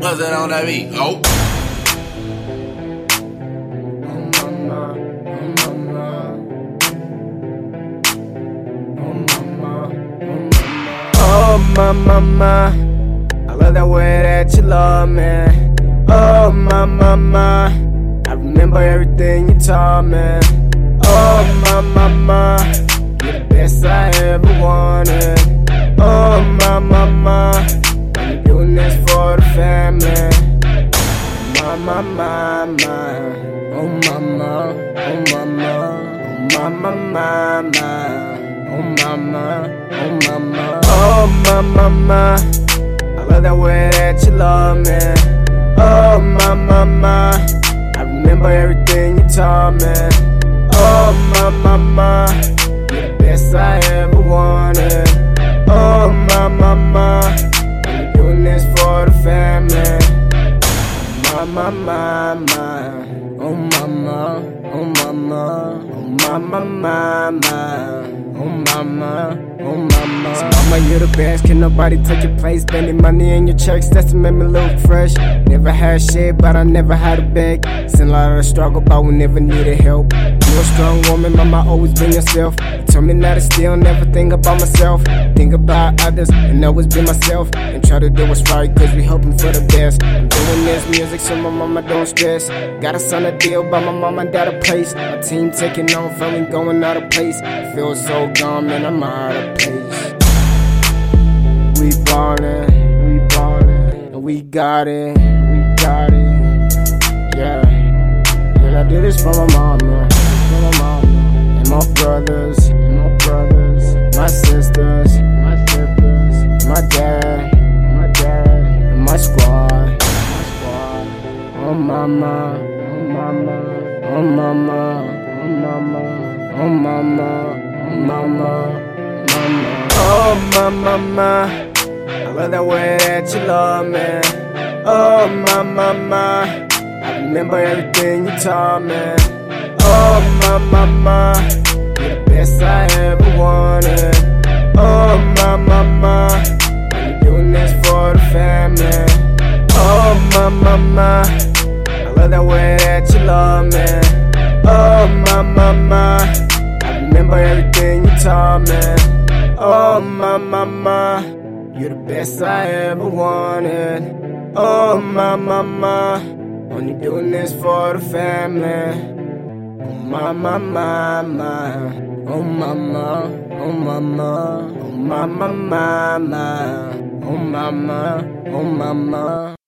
Buzz it on that beat. Oh. Oh my mama, I love that way that you love me. Oh my mama, I remember everything you taught me. Oh my mama, you're the best I ever wanted. Oh my mama, Mama, mama, oh mama, oh mama, oh mama, mama. Oh mama, oh mama, oh my mama. I love that way that you love me. Oh my mama, I remember everything you taught me. Oh my mama, you're the best I ever wanted. Oh my mama, Mama, mama, oh mama, oh mama, oh mama, mama. Mama, oh mama. So mama, you're the best. Can nobody take your place? Spending money in your checks, that's what made me look fresh. Never had shit, but I never had a beg. Seen a lot of struggle, but we never needed help. You're a strong woman, mama, always been yourself. You told me not to still never think about myself. Think about others and always be myself. And try to do what's right, cause we hoping for the best. I'm doing this music so my mama don't stress. Got a son a deal, but my mama got a place. My team taking off, and we going out of place. Feel so gone, man, I'm out of place. We ballin', we ballin', and we got it, we got it, yeah. And I did this for my mama, for my mama, and my brothers, and my brothers, my sisters, my sisters, my dad, my dad, and my squad, my squad. Oh mama, oh mama, oh mama, oh mama, oh mama, mama, mama. Oh my mama, I love that way that you love me. Oh my mama, I remember everything you taught me. Oh my mama, you're the best I ever wanted. Oh my mama, I'm doing this for the family. Oh my mama, I love that way that you love me. Oh my mama, I remember everything you taught me. Oh my mama, you're the best I ever wanted. Oh my mama, only doing this for the family. Oh my, my, my, mama, oh mama, oh mama, oh mama, mama, oh mama, oh mama.